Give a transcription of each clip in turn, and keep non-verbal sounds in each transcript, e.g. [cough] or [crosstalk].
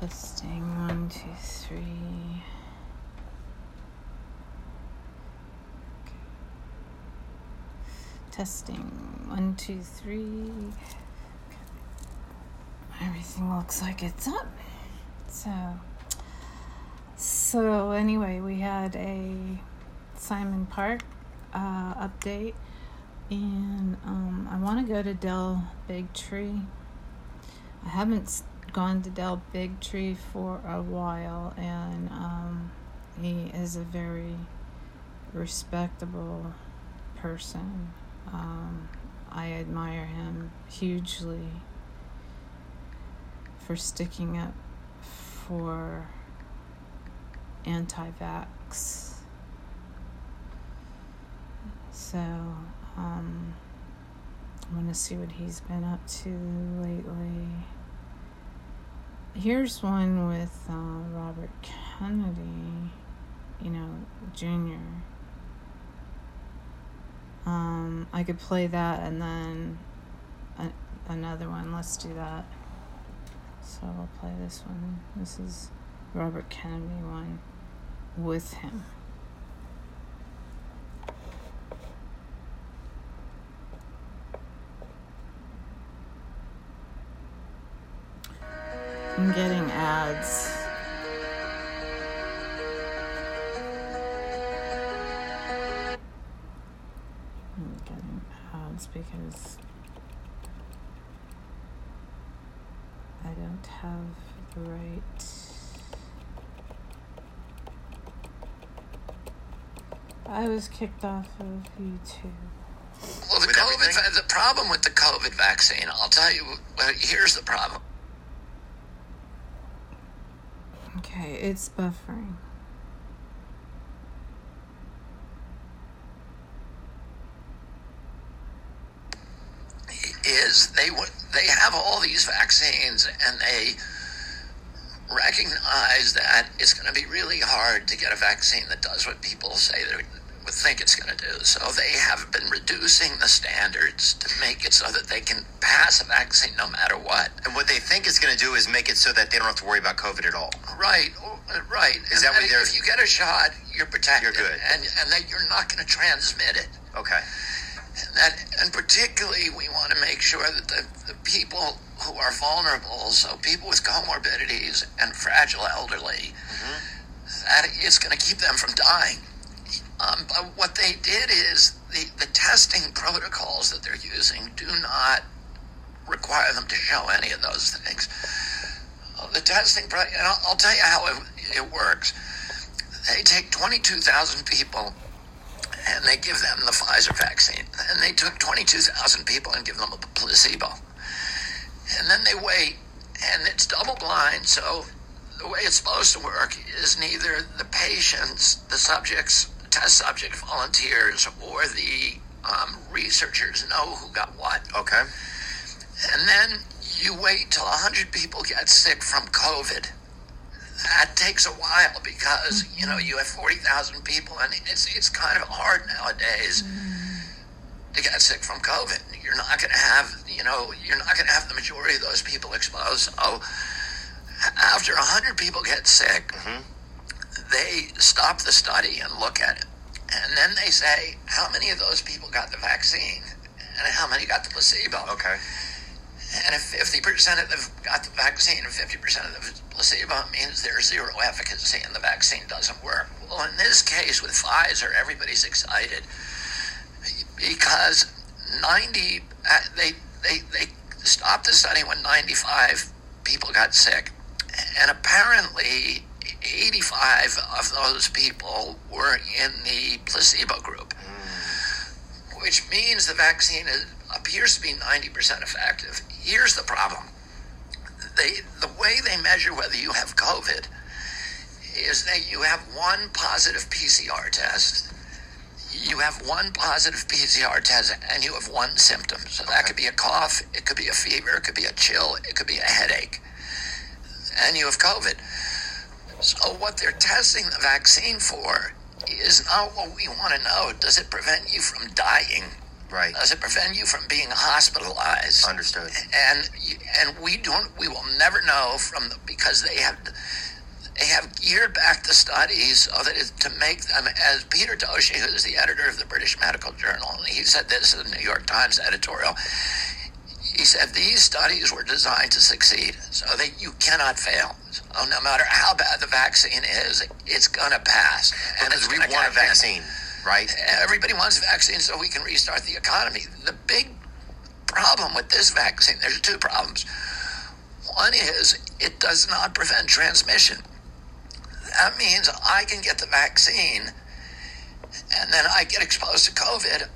Testing one, two, three. Okay. Testing one, two, three. Okay. Everything looks like it's up. So, so anyway, we had a Simon Park uh, update, and um, I want to go to Dell Big Tree. I haven't gone to Dell Big Tree for a while, and um, he is a very respectable person. Um, I admire him hugely for sticking up for anti vax. So, um, I want to see what he's been up to lately. Here's one with uh, Robert Kennedy, you know, Jr. Um, I could play that and then a- another one. Let's do that. So I'll play this one. This is Robert Kennedy one with him. I'm getting ads. I'm getting ads because I don't have the right. I was kicked off of YouTube. Well, the COVID, the problem with the COVID vaccine, I'll tell you. Well, here's the problem. Okay, it's buffering. Is they would they have all these vaccines and they recognize that it's going to be really hard to get a vaccine that does what people say they would think it's going to do. So they have been reducing the standards to make it so that they can pass a vaccine no matter what. And what they think it's going to do is make it so that they don't have to worry about COVID at all. Right, oh, right. Is And that what they're- if you get a shot, you're protected, You're good. and and that you're not going to transmit it. Okay. And that, and particularly, we want to make sure that the, the people who are vulnerable, so people with comorbidities and fragile elderly, that it's going to keep them from dying. Um, but what they did is the, the testing protocols that they're using do not require them to show any of those things. The testing, and I'll, I'll tell you how it, it works. They take 22,000 people and they give them the Pfizer vaccine. And they took 22,000 people and give them a placebo. And then they wait, and it's double blind, so the way it's supposed to work is neither the patients, the subjects, test subject volunteers, or the um, researchers know who got what. Okay. And then you wait till 100 people get sick from COVID. That takes a while because, you know, you have 40,000 people and it's, it's kind of hard nowadays to get sick from COVID. You're not going to have, you know, you're not going to have the majority of those people exposed. So after 100 people get sick, mm-hmm. they stop the study and look at it. And then they say, how many of those people got the vaccine and how many got the placebo? Okay. And if 50% of them got the vaccine and 50% of them the placebo, it means there's zero efficacy and the vaccine doesn't work. Well, in this case with Pfizer, everybody's excited because 90, uh, they, they, they stopped the study when 95 people got sick. And apparently, 85 of those people were in the placebo group which means the vaccine is, appears to be 90% effective. Here's the problem. They, the way they measure whether you have COVID is that you have one positive PCR test, you have one positive PCR test, and you have one symptom. So that could be a cough, it could be a fever, it could be a chill, it could be a headache, and you have COVID. So what they're testing the vaccine for is not what we want to know. Does it prevent you from dying? Right. Does it prevent you from being hospitalized? Understood. And and we don't. We will never know from the, because they have they have geared back the studies so that it, to make them as Peter Doshi, who is the editor of the British Medical Journal, and he said this in the New York Times editorial. He said these studies were designed to succeed, so that you cannot fail. So no matter how bad the vaccine is, it's going to pass, and Because we want a vaccine, right? Everybody wants a vaccine so we can restart the economy. The big problem with this vaccine, there's two problems. One is it does not prevent transmission. That means I can get the vaccine and then I get exposed to COVID.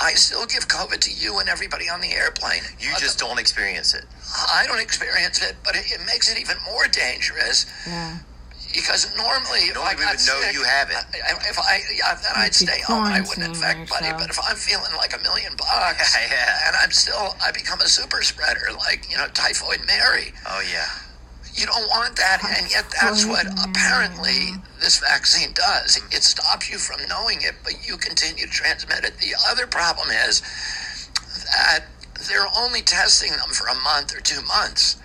I still give COVID to you and everybody on the airplane. You just don't experience it. I don't experience it, but it, it makes it even more dangerous Yeah. Because normally, if Nobody I got would know sick, you have it. I- If I, yeah, then I'd You'd stay home. Oh, I wouldn't infect anybody. yourself. But if I'm feeling like a million bucks, [laughs] Yeah. and I'm still, I become a super spreader, like you know, typhoid Mary. Oh yeah. You don't want that, and yet that's what apparently this vaccine does. It stops you from knowing it, but you continue to transmit it. The other problem is that they're only testing them for a month or two months.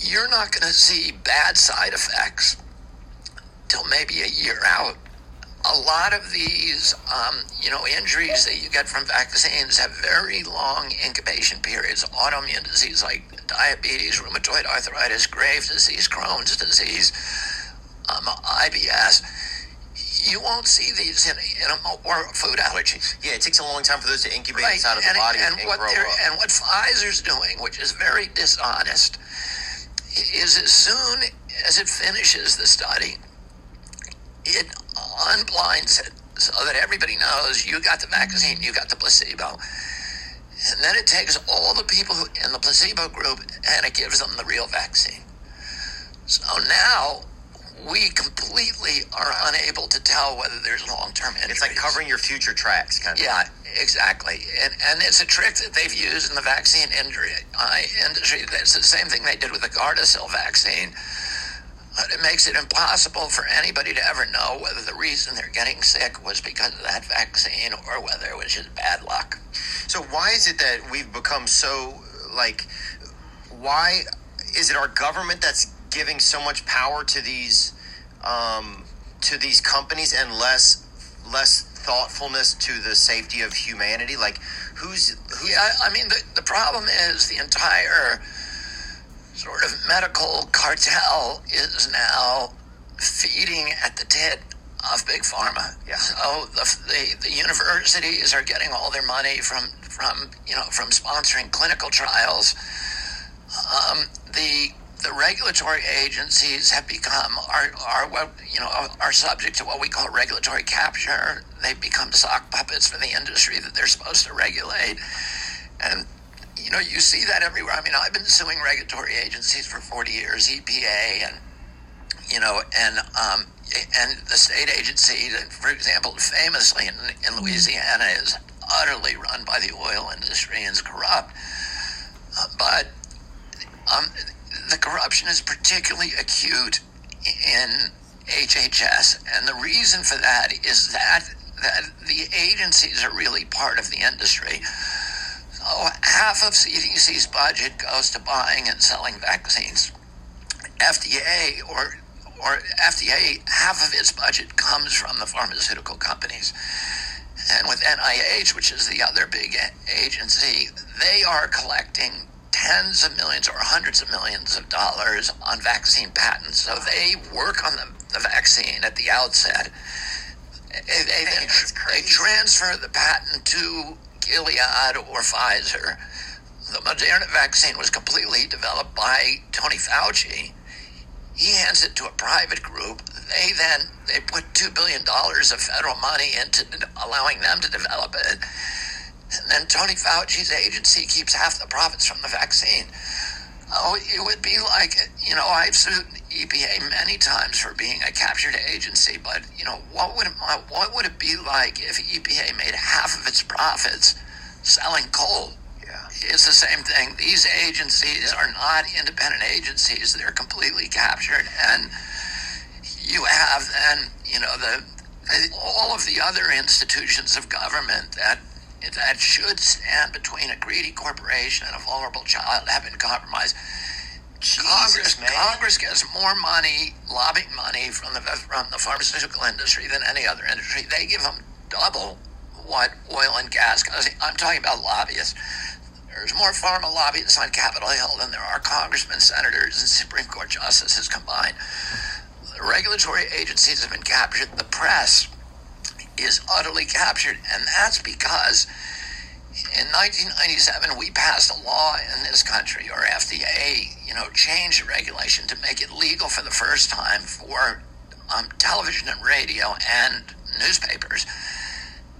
You're not going to see bad side effects till maybe a year out. A lot of these, um, you know, injuries that you get from vaccines have very long incubation periods. Autoimmune disease like diabetes, rheumatoid arthritis, Graves' disease, Crohn's disease, um, IBS. You won't see these in, in a, or food allergies. Yeah, it takes a long time for those to incubate inside of the body and, and and what grow up. and what Pfizer's doing, which is very dishonest, is as soon as it finishes the study, it unblinds it so that everybody knows you got the vaccine, you got the placebo. And then it takes all the people in the placebo group and it gives them the real vaccine. So now we completely are unable to tell whether there's long-term injuries. It's like covering your future tracks, kind of. Yeah, exactly. And and it's a trick that they've used in the vaccine industry. It's the same thing they did with the Gardasil vaccine. But it makes it impossible for anybody to ever know whether the reason they're getting sick was because of that vaccine or whether it was just bad luck. So why is it that we've become so like? Why is it our government that's giving so much power to these um, to these companies and less less thoughtfulness to the safety of humanity? Like, who's who? Yeah, I mean, the, the problem is the entire sort of medical cartel is now feeding at the tit of big pharma. Yeah. So the, the the universities are getting all their money from from you know from sponsoring clinical trials. Um, the the regulatory agencies have become are are what you know are subject to what we call regulatory capture. They've become sock puppets for the industry that they're supposed to regulate, and you know you see that everywhere. I mean, I've been suing regulatory agencies for forty years, EPA and you know, and um, and the state agency, that, for example, famously in, in Louisiana, is utterly run by the oil industry and is corrupt. Uh, but um, the corruption is particularly acute in HHS, and the reason for that is that that the agencies are really part of the industry. So half of CDC's budget goes to buying and selling vaccines. FDA or or FDA, half of its budget comes from the pharmaceutical companies. And with NIH, which is the other big agency, they are collecting tens of millions or hundreds of millions of dollars on vaccine patents. So they work on the, the vaccine at the outset. They, they, they transfer the patent to Gilead or Pfizer. The Moderna vaccine was completely developed by Tony Fauci. He hands it to a private group. They then they put two billion dollars of federal money into allowing them to develop it. And then Tony Fauci's agency keeps half the profits from the vaccine. Oh, it would be like you know I've sued EPA many times for being a captured agency, but you know what would it, what would it be like if EPA made half of its profits selling coal? Yeah. It's the same thing. These agencies are not independent agencies; they're completely captured, and you have then you know the all of the other institutions of government that that should stand between a greedy corporation and a vulnerable child having compromised. Jesus, Congress, man. Congress gets more money, lobbying money from the from the pharmaceutical industry than any other industry. They give them double what oil and gas. Cause I'm talking about lobbyists. There's more pharma lobbyists on Capitol Hill than there are congressmen, senators, and Supreme Court justices combined. The regulatory agencies have been captured. The press is utterly captured, and that's because in 1997 we passed a law in this country, or FDA, you know, changed the regulation to make it legal for the first time for um, television and radio and newspapers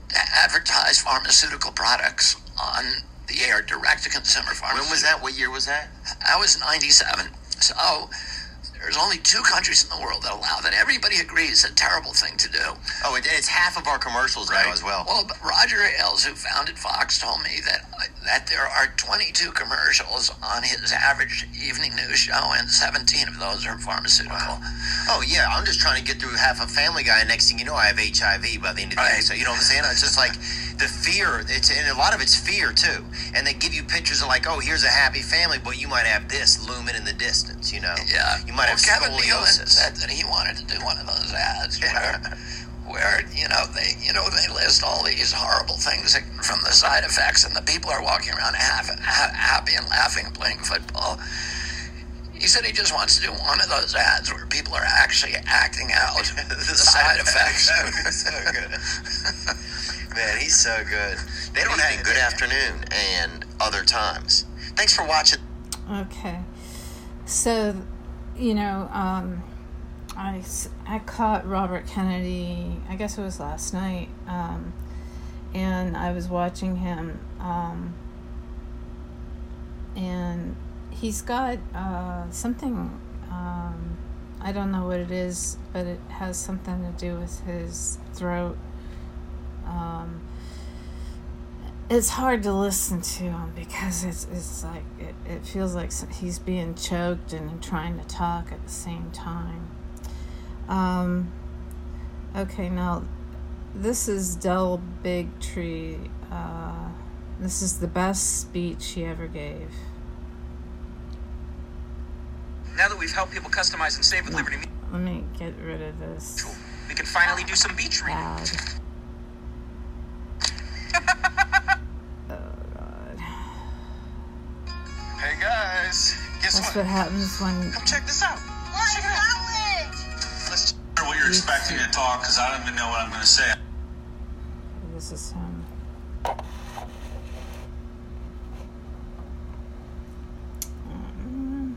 to advertise pharmaceutical products on the air, direct to consumer pharmaceuticals. When was that? What year was that? That was 97. So there's only two countries in the world that allow that. Everybody agrees it's a terrible thing to do. Oh, it, it's half of our commercials now as well. Well, but Roger Ailes, who founded Fox, told me that that there are 22 commercials on his average evening news show, and 17 of those are pharmaceutical. Oh yeah, I'm just trying to get through half a Family Guy. and Next thing you know, I have HIV by the end of the day. Right. So you know what I'm saying? It's just like [laughs] the fear. It's and a lot of it's fear too. And they give you pictures of like, oh, here's a happy family, but you might have this looming in the distance. You know? Yeah, You might well, have Kevin Nealon scoliosis. said that he wanted to do one of those ads where, [laughs] where you know they you know they list all these horrible things from the side effects, and the people are walking around half, ha- happy and laughing playing football. He said he just wants to do one of those ads where people are actually acting out [laughs] the, side effects. [laughs] so good. Man, he's so good. They don't have Good Afternoon and Other Times. Thanks for watching. Okay. So, you know, um, I, I caught Robert Kennedy, I guess it was last night, um, and I was watching him, um, and he's got uh, something, um, I don't know what it is, but it has something to do with his throat. Um, it's hard to listen to him because it's it's like it, it feels like he's being choked and trying to talk at the same time. Um, okay, now this is Del Bigtree. Uh, this is the best speech he ever gave. Now that we've helped people customize and save with Liberty Let me get rid of this we can finally do some beach reading. Loud. oh God, Hey guys, guess that's what? what happens when Come check this out. What Check it out. knowledge? Let's sure what you're expecting to talk because I don't even know what I'm going to say. This is him. Mm.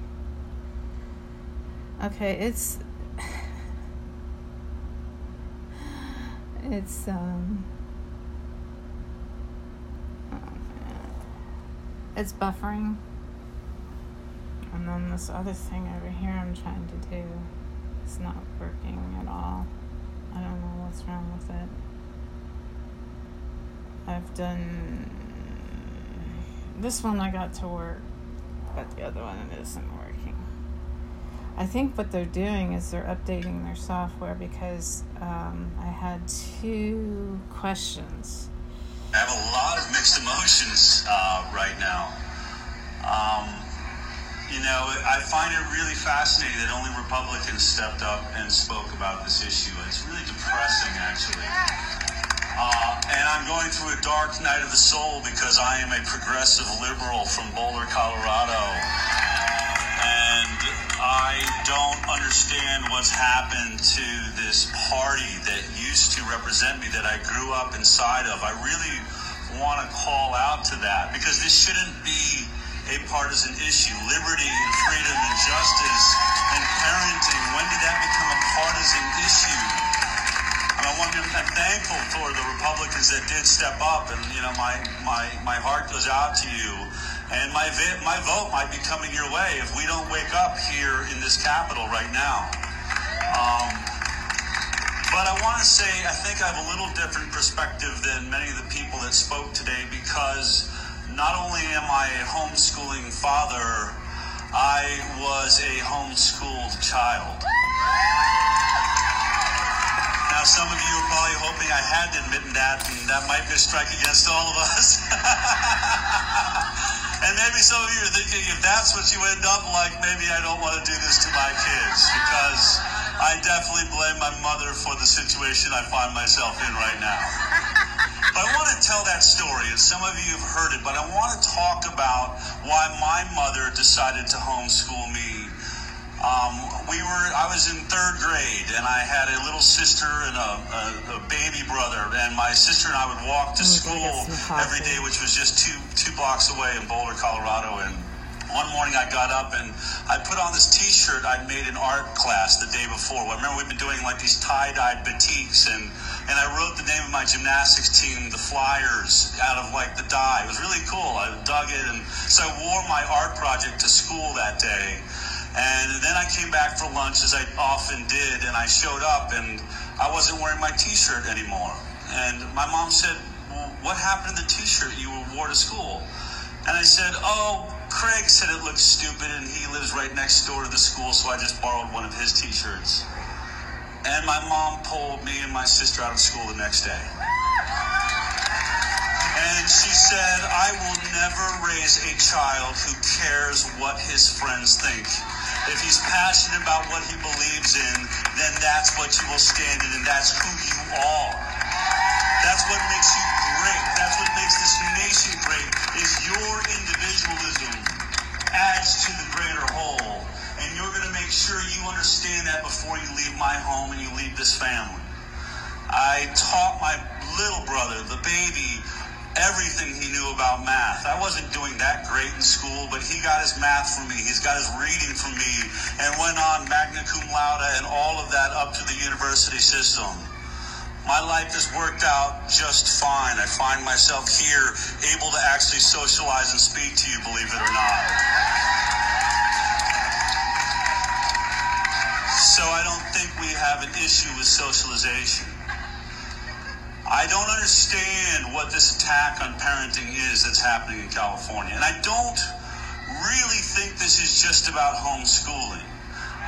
Okay, it's [sighs] it's um oh, man. It's buffering. And then this other thing over here I'm trying to do is not working at all. I don't know what's wrong with it. I've done this one I got to work, but the other one isn't working. I think what they're doing is they're updating their software because um, I had two questions. I have a lot of mixed emotions uh, right now. Um, you know, I find it really fascinating that only Republicans stepped up and spoke about this issue. It's really depressing, actually. Uh, and I'm going through a dark night of the soul because I am a progressive liberal from Boulder, Colorado. And I don't understand what's happened to this party that used to represent me, that I grew up inside of. I really want to call out to that because this shouldn't be a partisan issue. Liberty and freedom and justice and parenting, when did that become a partisan issue? And I want to, I'm thankful for the Republicans that did step up, and you know, my my my heart goes out to you. And my vi- my vote might be coming your way if we don't wake up here in this Capitol right now. Um, but I want to say I think I have a little different perspective than many of the people that spoke today because not only am I a homeschooling father, I was a homeschooled child. Now, some of you are probably hoping I had to admit that, and that might be a strike against all of us. [laughs] and maybe some of you are thinking, if that's what you end up like, maybe I don't want to do this to my kids because I definitely blame my mother for the situation I find myself in right now. But I want to tell that story, and some of you have heard it, but I want to talk about why my mother decided to homeschool me um, we were, I was in third grade, and I had a little sister and a, a, a baby brother, and my sister and I would walk to Mm, school every day, which was just two two blocks away in Boulder, Colorado. And one morning I got up and I put on this T-shirt I'd made in art class the day before. Well, remember we've been doing like these tie-dyed batiks, and and I wrote the name of my gymnastics team, the Flyers, out of like the dye. It was really cool. I dug it, and so I wore my art project to school that day. And then I came back for lunch, as I often did, and I showed up, and I wasn't wearing my T-shirt anymore. And my mom said, well, "What happened to the T-shirt you wore to school?" And I said, "Oh, Craig said it looked stupid, and he lives right next door to the school, so I just borrowed one of his T-shirts." And my mom pulled me and my sister out of school the next day. And she said, I will never raise a child who cares what his friends think. If he's passionate about what he believes in, then that's what you will stand in, and that's who you are. That's what makes you great. That's what makes this nation great, is your individualism adds to the greater whole. And you're going to make sure you understand that before you leave my home and you leave this family. I taught my little brother, the baby, everything he knew about math. I wasn't doing that great in school, but he got his math from me. He's got his reading from me and went on magna cum laude and all of that up to the university system. My life has worked out just fine. I find myself here able to actually socialize and speak to you, believe it or not. So I don't think we have an issue with socialization. I don't understand what this attack on parenting is that's happening in California. And I don't really think this is just about homeschooling.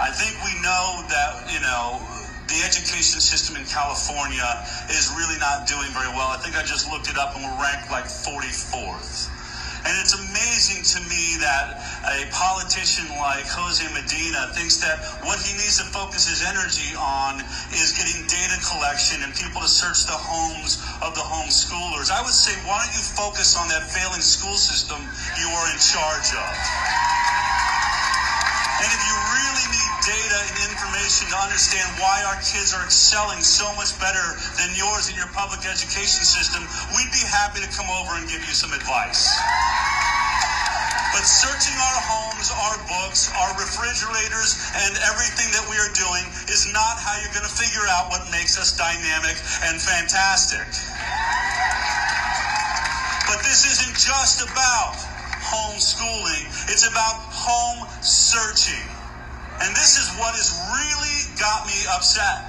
I think we know that, you know, the education system in California is really not doing very well. I think I just looked it up and we're ranked like 44th. And it's amazing to me that a politician like Jose Medina thinks that what he needs to focus his energy on is getting data collection and people to search the homes of the homeschoolers. I would say, why don't you focus on that failing school system you are in charge of? And if you really need data and information to understand why our kids are excelling so much better than yours in your public education system, we'd be happy to come over and give you some advice. But searching our homes, our books, our refrigerators, and everything that we are doing is not how you're going to figure out what makes us dynamic and fantastic. But this isn't just about homeschooling, it's about home searching. And this is what has really got me upset.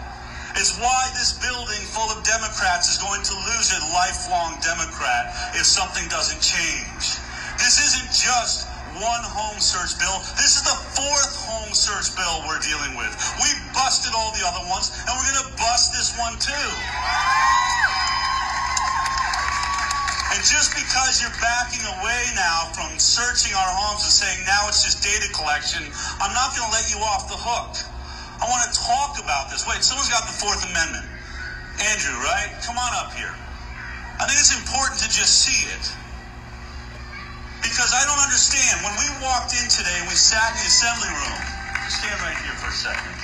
It's why this building full of Democrats is going to lose a lifelong Democrat if something doesn't change. This isn't just one home search bill. This is the fourth home search bill we're dealing with. We busted all the other ones, and we're going to bust this one too. And just because you're backing away now from searching our homes and saying now it's just data collection, I'm not going to let you off the hook. I want to talk about this. Wait, someone's got the Fourth Amendment. Andrew, right? Come on up here. I think it's important to just see it. Because I don't understand. When we walked in today and we sat in the assembly room, stand right here for a second.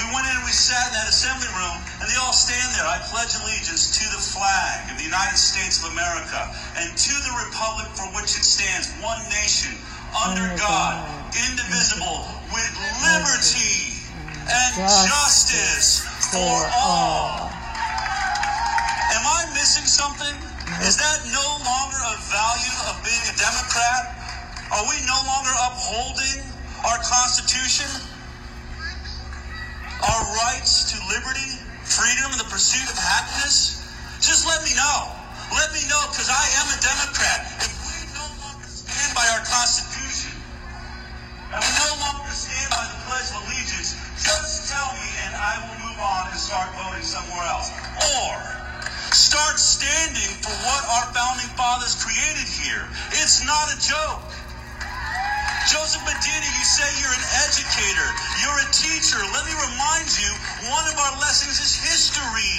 We went in and we sat in that assembly room, and they all stand there. I pledge allegiance to the flag of the United States of America and to the republic for which it stands, one nation, under oh, Under God, indivisible, with liberty and justice for all. Am I missing something? Is that no longer a value of being a Democrat? Are we no longer upholding our Constitution? our rights to liberty, freedom, and the pursuit of happiness? Just let me know. Let me know because I am a Democrat. If we no longer stand by our Constitution, and we no longer stand by the Pledge of Allegiance, just tell me and I will move on and start voting somewhere else. Or start standing for what our founding fathers created here. It's not a joke educator. You're a teacher. Let me remind you, one of our lessons is history.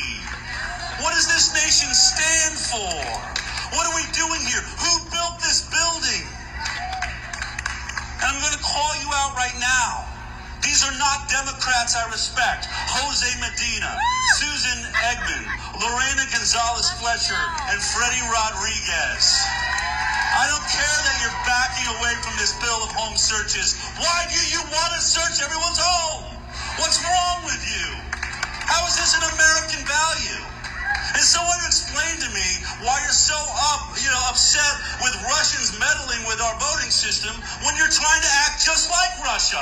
What does this nation stand for? What are we doing here? Who built this building? And I'm going to call you out right now. These are not Democrats I respect. Jose Medina, Susan Eggman, Lorena Gonzalez Fletcher, and Freddie Rodriguez. I don't care that you're backing away from this bill of home searches. Why do you want to search everyone's home? What's wrong with you? How is this an American value? And someone explain to me why you're so up, you know, upset with Russians meddling with our voting system when you're trying to act just like Russia.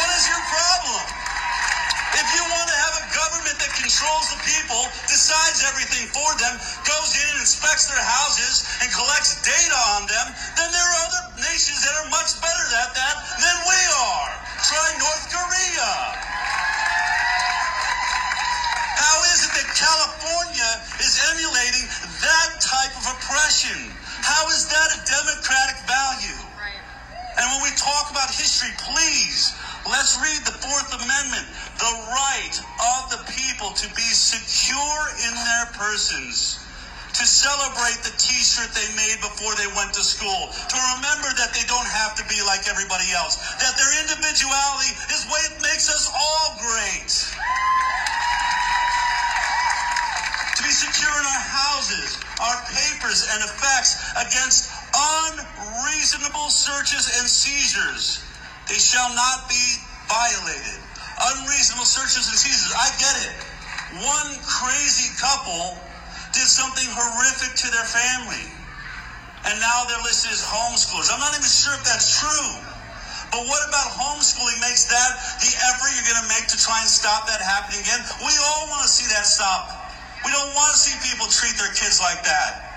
What is your problem? If you want to have a government that controls the people, decides everything for them, goes in and inspects their houses and collects data on them, then there are other nations that are much better at that than we are. Try North Korea. How is it that California is emulating that type of oppression? How is that a democratic value? And when we talk about history, please, let's read the Fourth To celebrate the t-shirt they made before they went to school. To remember that they don't have to be like everybody else. That their individuality is what makes us all great. To be secure in our houses, our papers and effects against unreasonable searches and seizures. They shall not be violated. Unreasonable searches and seizures. I get it. One crazy couple did something horrific to their family. And now they're listed as homeschoolers. I'm not even sure if that's true. But what about homeschooling makes that the effort you're going to make to try and stop that happening again? We all want to see that stop. We don't want to see people treat their kids like that.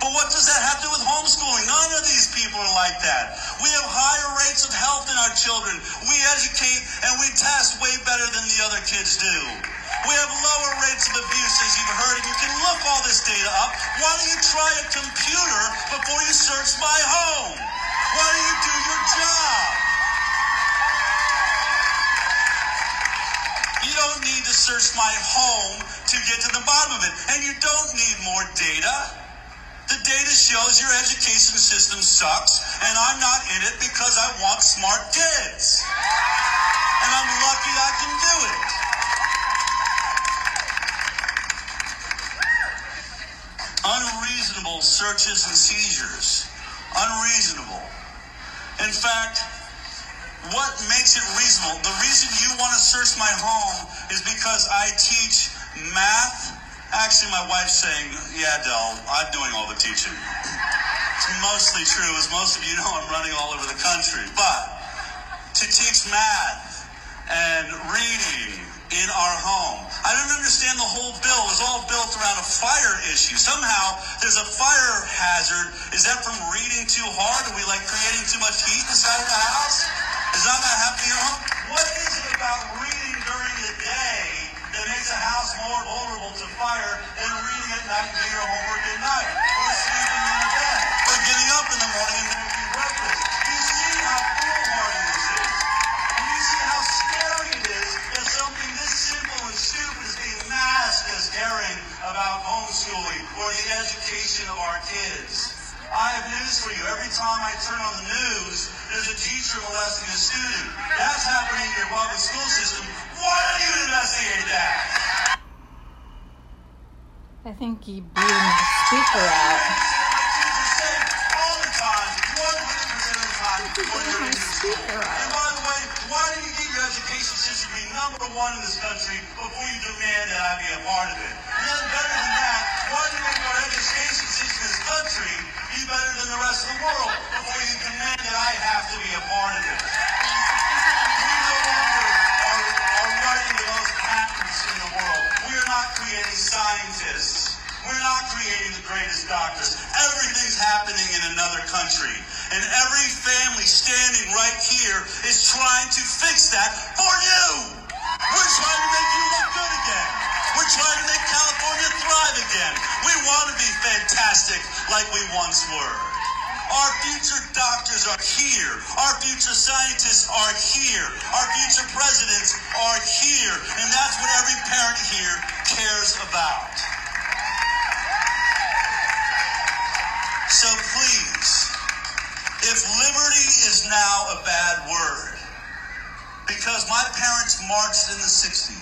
But what does that have to do with homeschooling? None of these people are like that. We have higher rates of health in our children. We educate and we test way better than the other kids do. We have lower rates of abuse, as you've heard, and you can look all this data up. Why don't you try a computer before you search my home? Why don't you do your job? You don't need to search my home to get to the bottom of it. And you don't need more data. The data shows your education system sucks, and I'm not in it because I want smart kids. And I'm lucky I can do it. Unreasonable searches and seizures. Unreasonable. In fact, what makes it reasonable? The reason you want to search my home is because I teach math. Actually, my wife's saying, yeah, Del, I'm doing all the teaching. It's mostly true, as most of you know, I'm running all over the country. But to teach math and reading in our home. I don't understand the whole bill. It was all built around a fire issue. Somehow there's a fire hazard. Is that from reading too hard? Are we like creating too much heat inside the house? Is that not happening at home? What is it about reading during the day that makes a house more vulnerable to fire than reading at night and doing your homework at night? Homeschooling or the education of our kids? I have news for you. Every time I turn on the news, there's a teacher molesting a student. That's happening in your public school system. Why don't you investigate that? I think he blew my speaker out. My kids are safe all the time, 100% of the time when they're in school. And by the way, why do you get your education system to be number one in this country before you demand that I be a part of it? Then better than that, you make our education system in this country be better than the rest of the world before you demand that I have to be a part of it? [laughs] We no longer are, are writing the most patents in the world. We are not creating scientists. We're not creating the greatest doctors. Everything's happening in another country. And every family standing right here is trying to fix that for you. We're trying to make you look good again. We're trying to make California thrive again. We want to be fantastic like we once were. Our future doctors are here. Our future scientists are here. Our future presidents are here. And that's what every parent here cares about. So please, if liberty is now a bad word, because my parents marched in the 60s,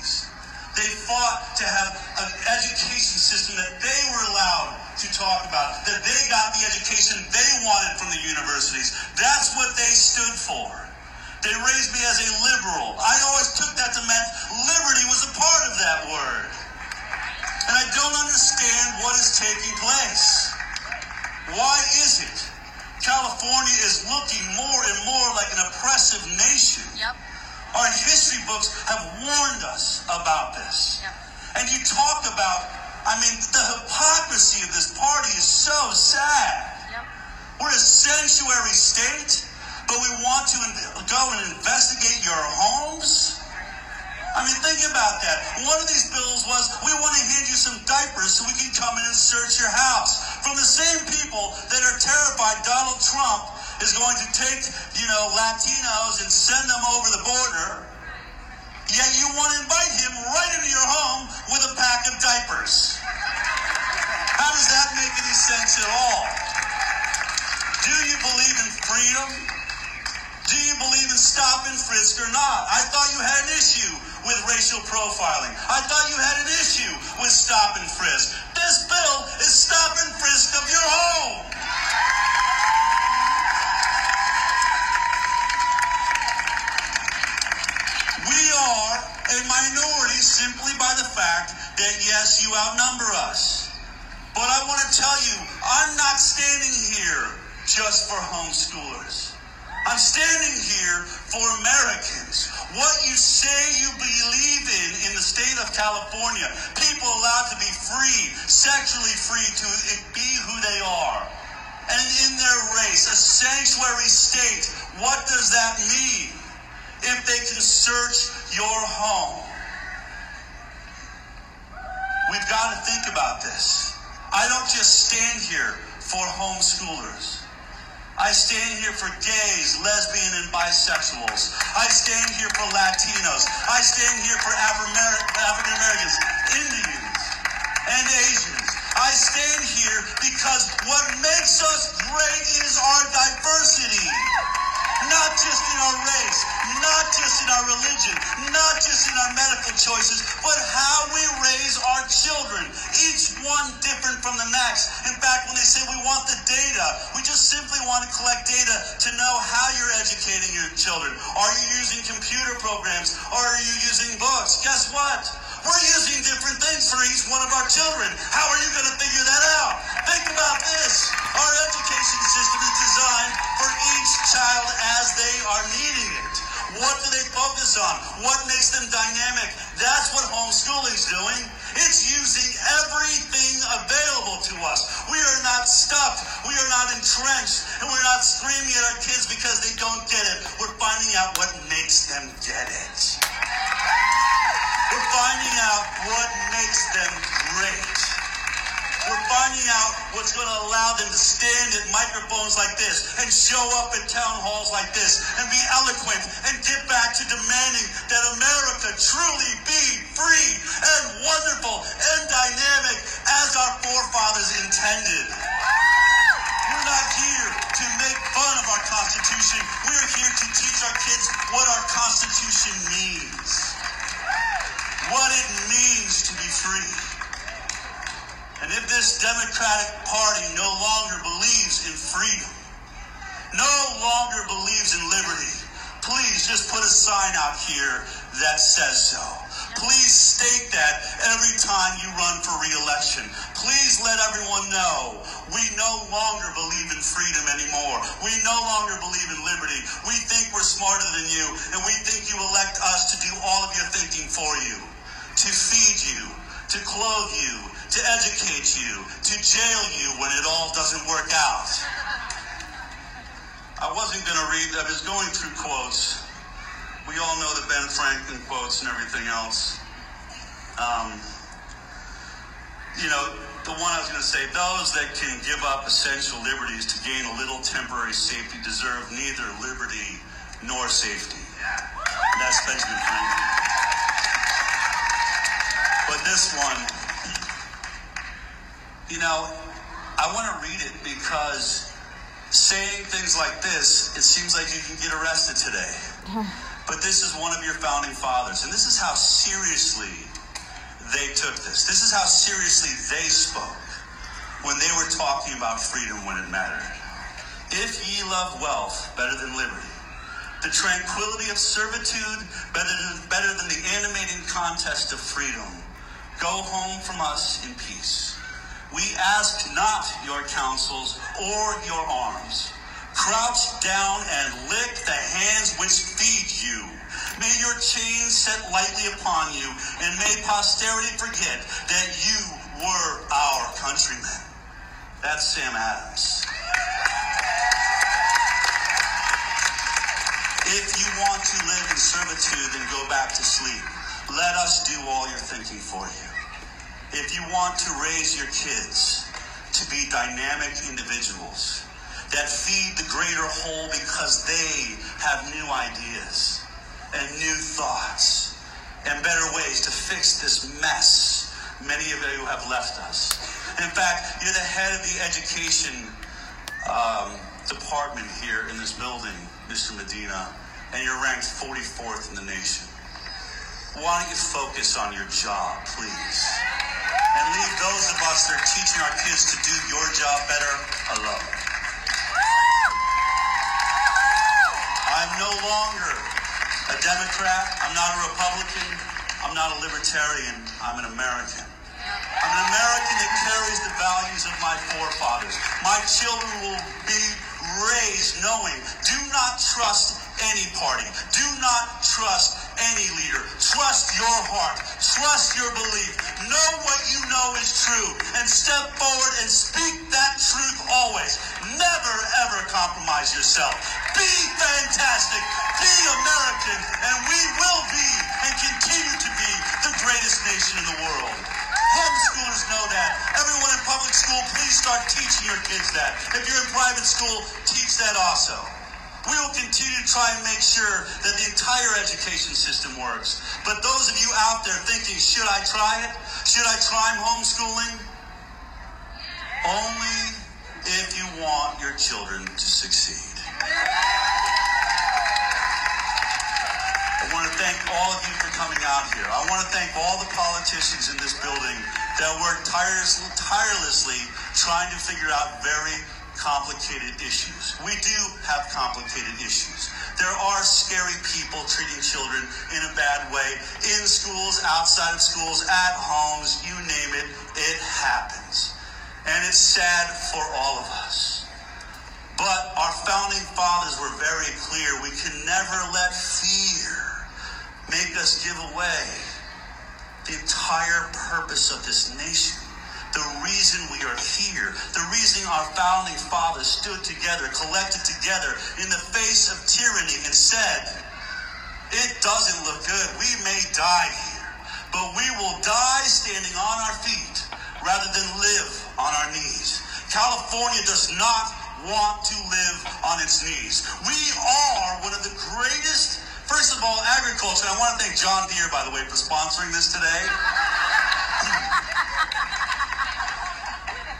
they fought to have an education system that they were allowed to talk about, that they got the education they wanted from the universities. That's what they stood for. They raised me as a liberal. I always took that to mean about this. Yep. And you talk about, I mean, the hypocrisy of this party is so sad. Yep. We're a sanctuary state, but we want to go and investigate your homes? I mean, think about that. One of these bills was we want to hand you some diapers so we can come in and search your house. From the same people that are terrified Donald Trump is going to take, you know, Latinos and send them over the border. Yet you want to invite him right into your home with a pack of diapers. How does that make any sense at all? Do you believe in freedom? Do you believe in stop and frisk or not? I thought you had an issue with racial profiling. I thought you had an issue with stop and frisk. This bill is stop and frisk of your home. We are a minority simply by the fact that, yes, you outnumber us. But I want to tell you, I'm not standing here just for homeschoolers. I'm standing here for Americans. What you say you believe in in the state of California, people allowed to be free, sexually free to be who they are. And in their race, a sanctuary state, what does that mean? If they can search your home. We've got to think about this. I don't just stand here for homeschoolers. I stand here for gays, lesbian, and bisexuals. I stand here for Latinos. I stand here for African Americans, Indians, and Asians. I stand here because what makes us great is our diversity. Not just in our race, not just in our religion, not just in our medical choices, but how we raise our children. Each one different from the next. In fact, when they say we want the data, we just simply want to collect data to know how you're educating your children. Are you using computer programs? Are you using books? Guess what? We're using different things for each one of our children. How are you going to figure that out? Think about this. Our education system is designed for each child as they are needing it. What do they focus on? What makes them dynamic? That's what homeschooling's doing. It's using everything available to us. We are not stuck. We are not entrenched. And we're not screaming at our kids because they don't get it. We're finding out what makes them get it. We're finding out what makes them great. Finding out what's going to allow them to stand at microphones like this and show up at town halls like this and be eloquent and get back to demanding that America truly be free and wonderful and dynamic as our forefathers intended. We're not here to make fun of our Constitution. We're here to teach our kids what our Constitution means. What it means to be free. And if this Democratic Party no longer believes in freedom, no longer believes in liberty, please just put a sign out here that says so. Please state that every time you run for reelection. Please let everyone know we no longer believe in freedom anymore. We no longer believe in liberty. We think we're smarter than you, and we think you elect us to do all of your thinking for you, to feed you, to clothe you, to educate you, to jail you when it all doesn't work out. I wasn't going to read, I was going through quotes. We all know the Ben Franklin quotes and everything else. Um, you know, the one I was going to say, those that can give up essential liberties to gain a little temporary safety deserve neither liberty nor safety. That's Benjamin Franklin. But this one, you know, I want to read it because saying things like this, it seems like you can get arrested today. [laughs] But this is one of your founding fathers, and this is how seriously they took this. This is how seriously they spoke when they were talking about freedom when it mattered. If ye love wealth better than liberty, the tranquility of servitude better than, better than the animating contest of freedom, go home from us in peace. We ask not your counsels or your arms. Crouch down and lick the hands which feed you. May your chains set lightly upon you, and may posterity forget that you were our countrymen. That's Sam Adams. If you want to live in servitude, then go back to sleep. Let us do all your thinking for you. If you want to raise your kids to be dynamic individuals that feed the greater whole because they have new ideas and new thoughts and better ways to fix this mess many of you have left us. In fact, you're the head of the education um, department here in this building, Mr. Medina, and you're ranked 44th in the nation. Why don't you focus on your job, please? And leave those of us that are teaching our kids to do your job better alone. I'm no longer a Democrat. I'm not a Republican. I'm not a libertarian. I'm an American. I'm an American that carries the values of my forefathers. My children will be raised knowing do not trust any party. Do not trust any leader. Trust your heart. Trust your belief. Know what you know is true and step forward and speak that truth always. Never ever compromise yourself. Be fantastic. Be American and we will be and continue to be the greatest nation in the world. Homeschoolers know that. Everyone in public school, please start teaching your kids that. If you're in private school, teach that also. We will continue to try and make sure that the entire education system works. But those of you out there thinking, should I try it? Should I try homeschooling? Only if you want your children to succeed. I want to thank all of you for coming out here. I want to thank all the politicians in this building that work tireless, tirelessly trying to figure out very complicated issues. We do have complicated issues. There are scary people treating children in a bad way in schools, outside of schools, at homes, you name it, it happens. And it's sad for all of us. But our founding fathers were very clear. We can never let fear make us give away the entire purpose of this nation the reason we are here, the reason our founding fathers stood together, collected together in the face of tyranny and said, It doesn't look good. We may die here, but we will die standing on our feet rather than live on our knees. California does not want to live on its knees. We are one of the greatest, first of all, agriculture. I want to thank John Deere, by the way, for sponsoring this today.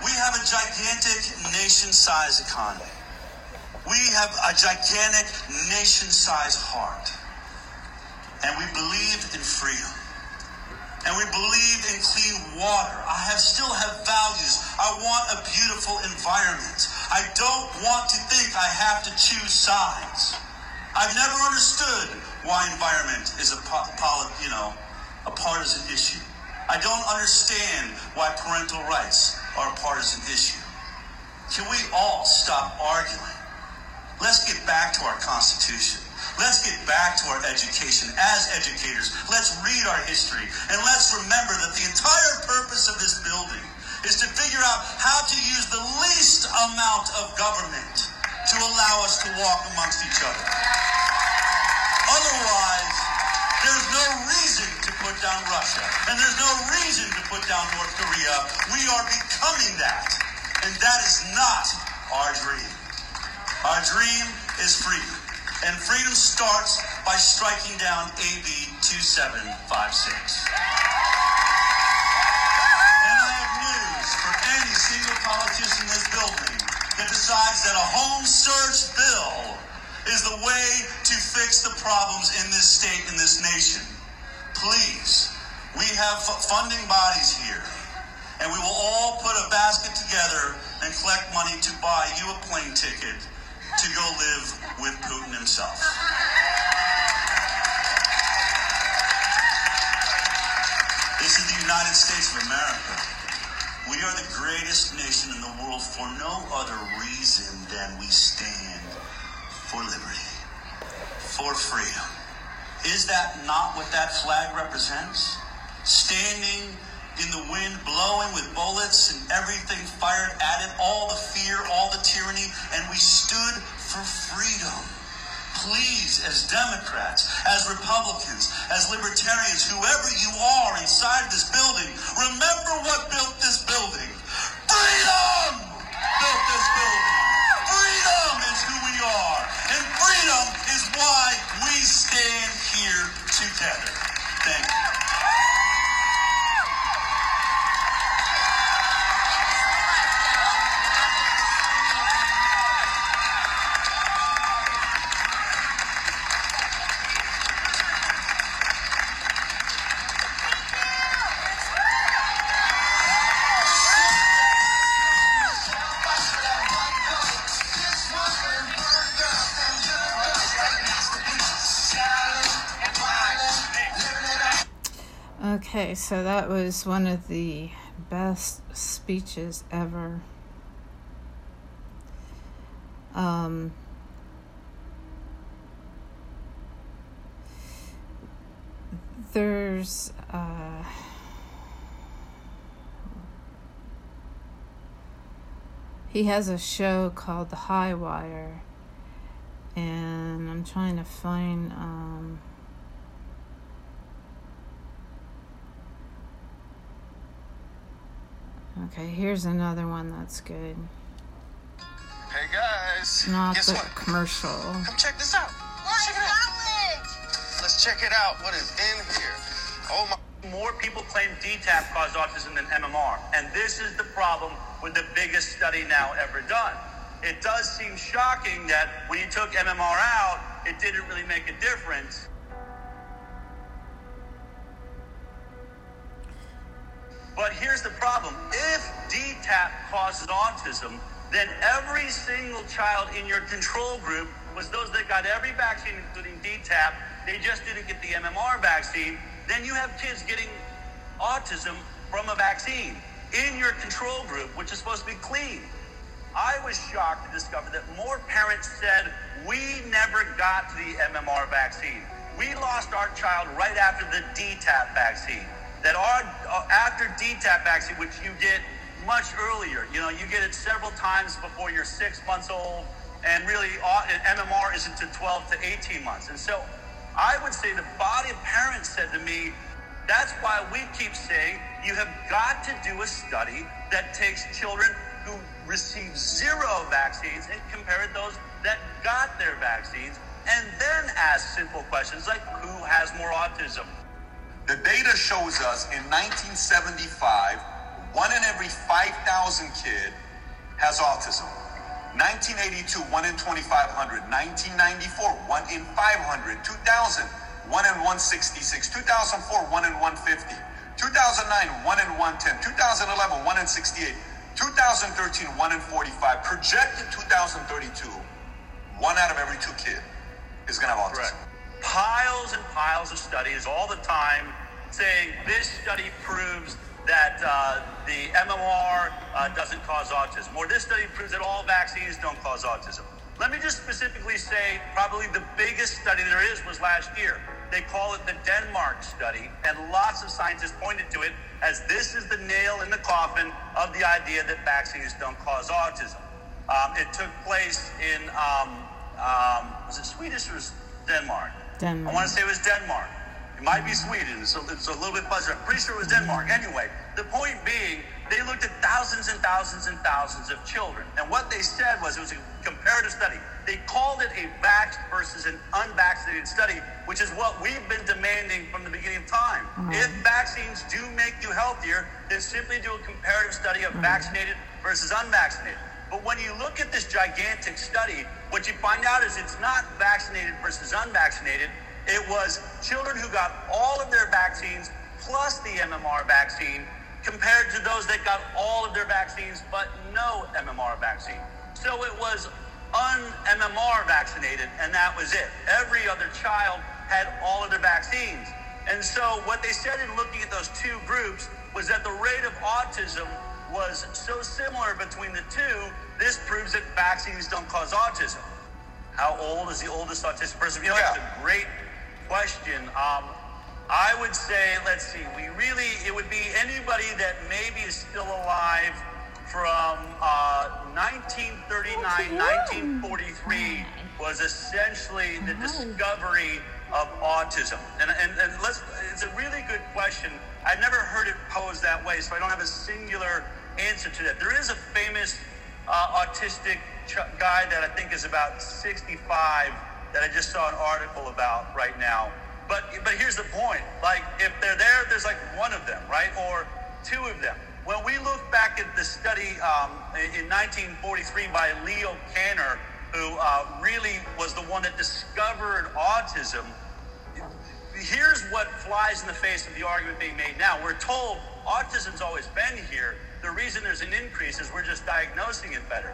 We have a gigantic nation sized economy. We have a gigantic nation sized heart. And we believe in freedom. And we believe in clean water. I have still have values. I want a beautiful environment. I don't want to think I have to choose sides. I've never understood why environment is a you know a partisan issue. I don't understand why parental rights are a partisan issue. Can we all stop arguing? Let's get back to our Constitution. Let's get back to our education as educators. Let's read our history. And let's remember that the entire purpose of this building is to figure out how to use the least amount of government to allow us to walk amongst each other. Otherwise, there's no reason down Russia. And there's no reason to put down North Korea. We are becoming that. And that is not our dream. Our dream is freedom. And freedom starts by striking down AB 2756. And I have news for any single politician in this building that decides that a home search bill is the way to fix the problems in this state, in this nation. Please, we have funding bodies here, and we will all put a basket together and collect money to buy you a plane ticket to go live with Putin himself. This is the United States of America. We are the greatest nation in the world for no other reason than we stand for liberty, for freedom. Is that not what that flag represents? Standing in the wind, blowing with bullets and everything fired at it, all the fear, all the tyranny, and we stood for freedom. Please, as Democrats, as Republicans, as Libertarians, whoever you are inside this building, remember what built this building. Freedom built this building. Freedom is who we are. And freedom is why we stand here together. Thank you. Okay, so that was one of the best speeches ever. Um, there's uh, he has a show called The High Wire, and I'm trying to find. Um, Okay, here's another one that's good. Hey guys, Not guess the what? commercial. Come check this out. Check it out. Let's check it out. What is in here? Oh my. More people claim DTaP caused autism than MMR. And this is the problem with the biggest study now ever done. It does seem shocking that when you took MMR out, it didn't really make a difference. But here's the problem. If DTaP causes autism, then every single child in your control group was those that got every vaccine, including DTaP. They just didn't get the MMR vaccine. Then you have kids getting autism from a vaccine in your control group, which is supposed to be clean. I was shocked to discover that more parents said, We never got the MMR vaccine. We lost our child right after the DTaP vaccine. That our, uh, DTaP vaccine, which you get much earlier, you know, you get it several times before you're six months old, and really uh, and MMR isn't to 12 to 18 months. And so I would say the body of parents said to me, that's why we keep saying you have got to do a study that takes children who receive zero vaccines and compare it those that got their vaccines, and then ask simple questions like who has more autism? The data shows us in 1975, one in every 5,000 kid has autism. 1982, one in 2,500. 1994, one in 500. 2000, one in 166. 2004, one in 150. 2009, one in 110. 2011, one in 68. 2013, one in 45. Projected 2032, one out of every two kid is going to have autism. Correct. Piles and piles of studies all the time saying this study proves that uh, the MMR uh, doesn't cause autism, or this study proves that all vaccines don't cause autism. Let me just specifically say probably the biggest study there is was last year. They call it the Denmark study, and lots of scientists pointed to it as this is the nail in the coffin of the idea that vaccines don't cause autism. Um, it took place in, um, um, was it Swedish or was Denmark? Denmark. I want to say it was Denmark. It might be Sweden. So it's a little bit fuzzy. I'm pretty sure it was Denmark. Anyway, the point being, they looked at thousands and thousands and thousands of children. And what they said was it was a comparative study. They called it a vaxxed versus an unvaccinated study, which is what we've been demanding from the beginning of time. Mm-hmm. If vaccines do make you healthier, then simply do a comparative study of mm-hmm. vaccinated versus unvaccinated. But when you look at this gigantic study, what you find out is it's not vaccinated versus unvaccinated. It was children who got all of their vaccines plus the MMR vaccine compared to those that got all of their vaccines but no MMR vaccine. So it was un-MMR vaccinated, and that was it. Every other child had all of their vaccines. And so what they said in looking at those two groups was that the rate of autism was so similar between the two, this proves that vaccines don't cause autism. How old is the oldest autistic person? You know, Yeah. that's a great question. Um, I would say, let's see, we really, it would be anybody that maybe is still alive from uh, 1939, 1943 was essentially the discovery of autism. And, and, and let's, it's a really good question. I've never heard it posed that way, so I don't have a singular answer to that. There is a famous uh, autistic ch- guy that I think is about 65 that I just saw an article about right now. But but here's the point: like if they're there, there's like one of them, right, or two of them. When we look back at the study um, in 1943 by Leo Kanner, who uh, really was the one that discovered autism, here's what flies in the face of the argument being made now. We're told autism's always been here. The reason there's an increase is we're just diagnosing it better.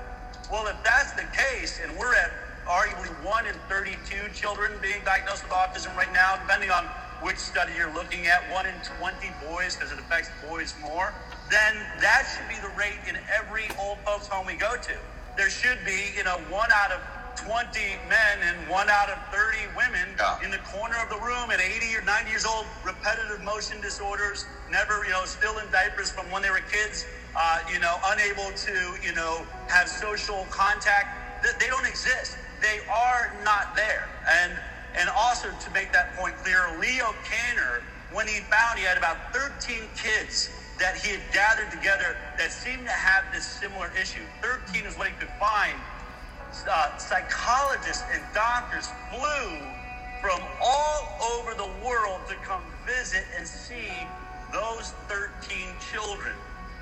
Well, if that's the case, and we're at arguably 1 in 32 children being diagnosed with autism right now, depending on which study you're looking at, 1 in 20 boys, because it affects boys more, then that should be the rate in every old folks home we go to. There should be, you know, 1 out of 20 men and 1 out of 30 women Yeah. in the corner of the room at 80 or 90 years old, repetitive motion disorders, never, you know, still in diapers from when they were kids, uh, you know, unable to, you know, have social contact. They don't exist. They are not there. And and also to make that point clear, Leo Kanner, when he found he had about 13 kids that he had gathered together that seemed to have this similar issue. 13 is what he could find uh, psychologists and doctors flew from all over the world to come visit and see those 13 children.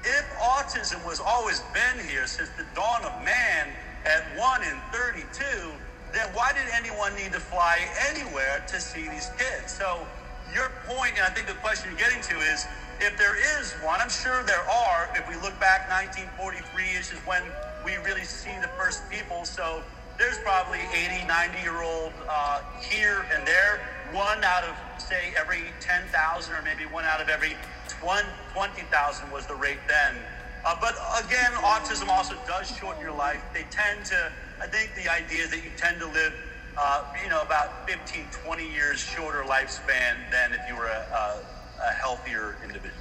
If autism was always been here since the dawn of man at 1 in 32, then why did anyone need to fly anywhere to see these kids? So your point, and I think the question you're getting to is, if there is one, I'm sure there are. If we look back, 1943 is when we really see the first people. So there's probably 80, 90 year old uh, here and there. One out of, say, every 10,000, or maybe one out of every 20 20,000 was the rate then. Uh, but again, autism also does shorten your life. They tend to, I think the idea is that you tend to live, uh, you know, about 15, 20 years shorter lifespan than if you were a, a, healthier individual.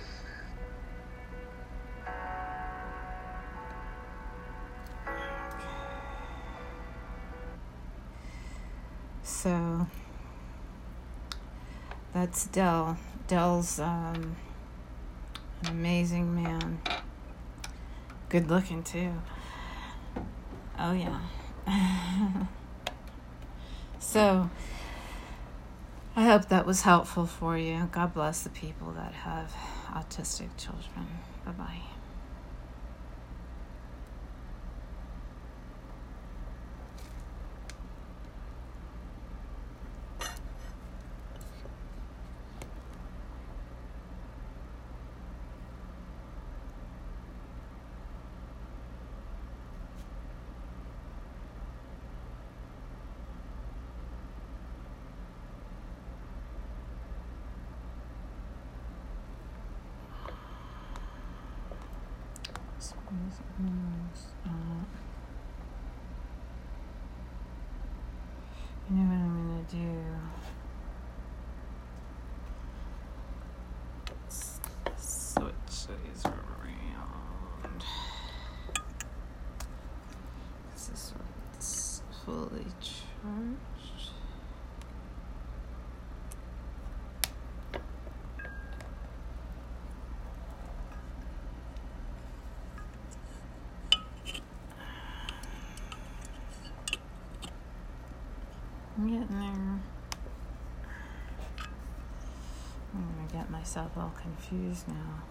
So that's Del. Del's um, an amazing man. Good looking too. Oh yeah. [laughs] so I hope that was helpful for you. God bless the people that have autistic children. Bye bye. Mm-hmm. You know what I'm gonna do? Switch these around. This is fully charged. Getting there. I'm gonna get myself all confused now.